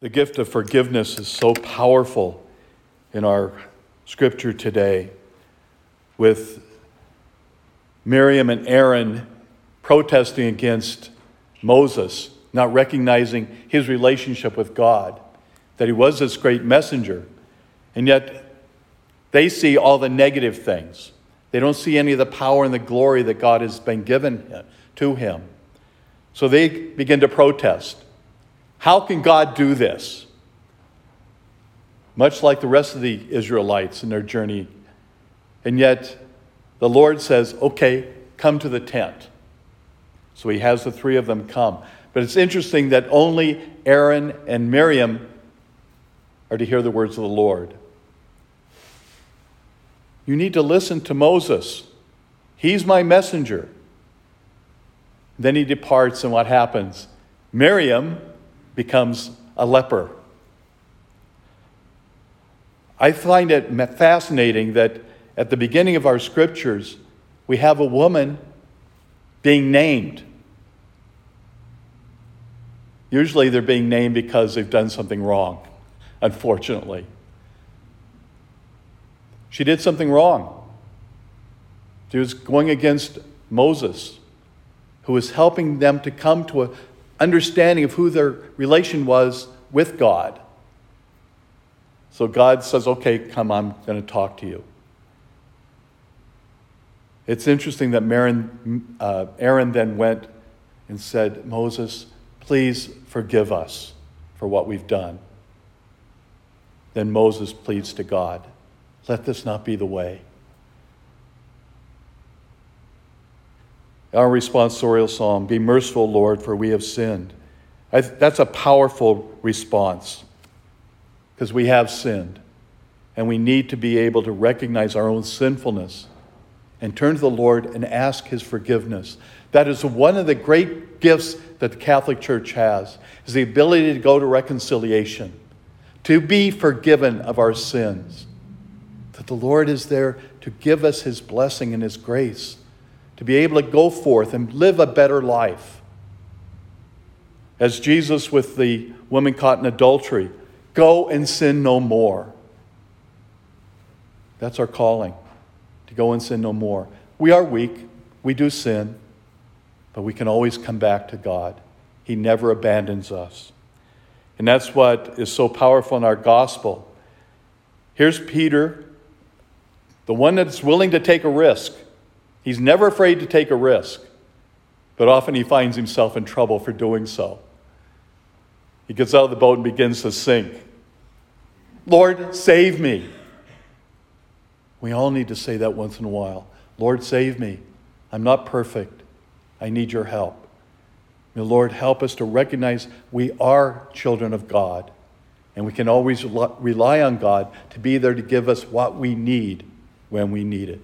The gift of forgiveness is so powerful in our scripture today with Miriam and Aaron protesting against Moses, not recognizing his relationship with God, that he was this great messenger. And yet they see all the negative things. They don't see any of the power and the glory that God has been given to him. So they begin to protest. How can God do this? Much like the rest of the Israelites in their journey. And yet, the Lord says, okay, come to the tent. So he has the three of them come. But it's interesting that only Aaron and Miriam are to hear the words of the Lord. You need to listen to Moses. He's my messenger. Then he departs, and what happens? Miriam becomes a leper. I find it fascinating that at the beginning of our scriptures, we have a woman being named. Usually they're being named because they've done something wrong, unfortunately. She did something wrong. She was going against Moses, who was helping them to come to a understanding of who their relation was with God. So God says, Okay, come, I'm going to talk to you. It's interesting that Aaron, uh, Aaron then went and said, Moses, please forgive us for what we've done. Then Moses pleads to God, let this not be the way. Our responsorial psalm Be merciful, Lord, for we have sinned. I, that's a powerful response because we have sinned. And we need to be able to recognize our own sinfulness and turn to the Lord and ask his forgiveness. That is one of the great gifts that the Catholic Church has is the ability to go to reconciliation, to be forgiven of our sins. That the Lord is there to give us his blessing and his grace to be able to go forth and live a better life. As Jesus with the woman caught in adultery, go and sin no more. That's our calling, to go and sin no more. We are weak, we do sin, but we can always come back to God. He never abandons us. And that's what is so powerful in our gospel. Here's Peter, the one that's willing to take a risk. He's never afraid to take a risk, but often he finds himself in trouble for doing so. He gets out of the boat and begins to sink. Lord, save me. We all need to say that once in a while. Lord, save me. I'm not perfect. I need your help. May the Lord help us to recognize we are children of God, and we can always rely on God to be there to give us what we need when we need it.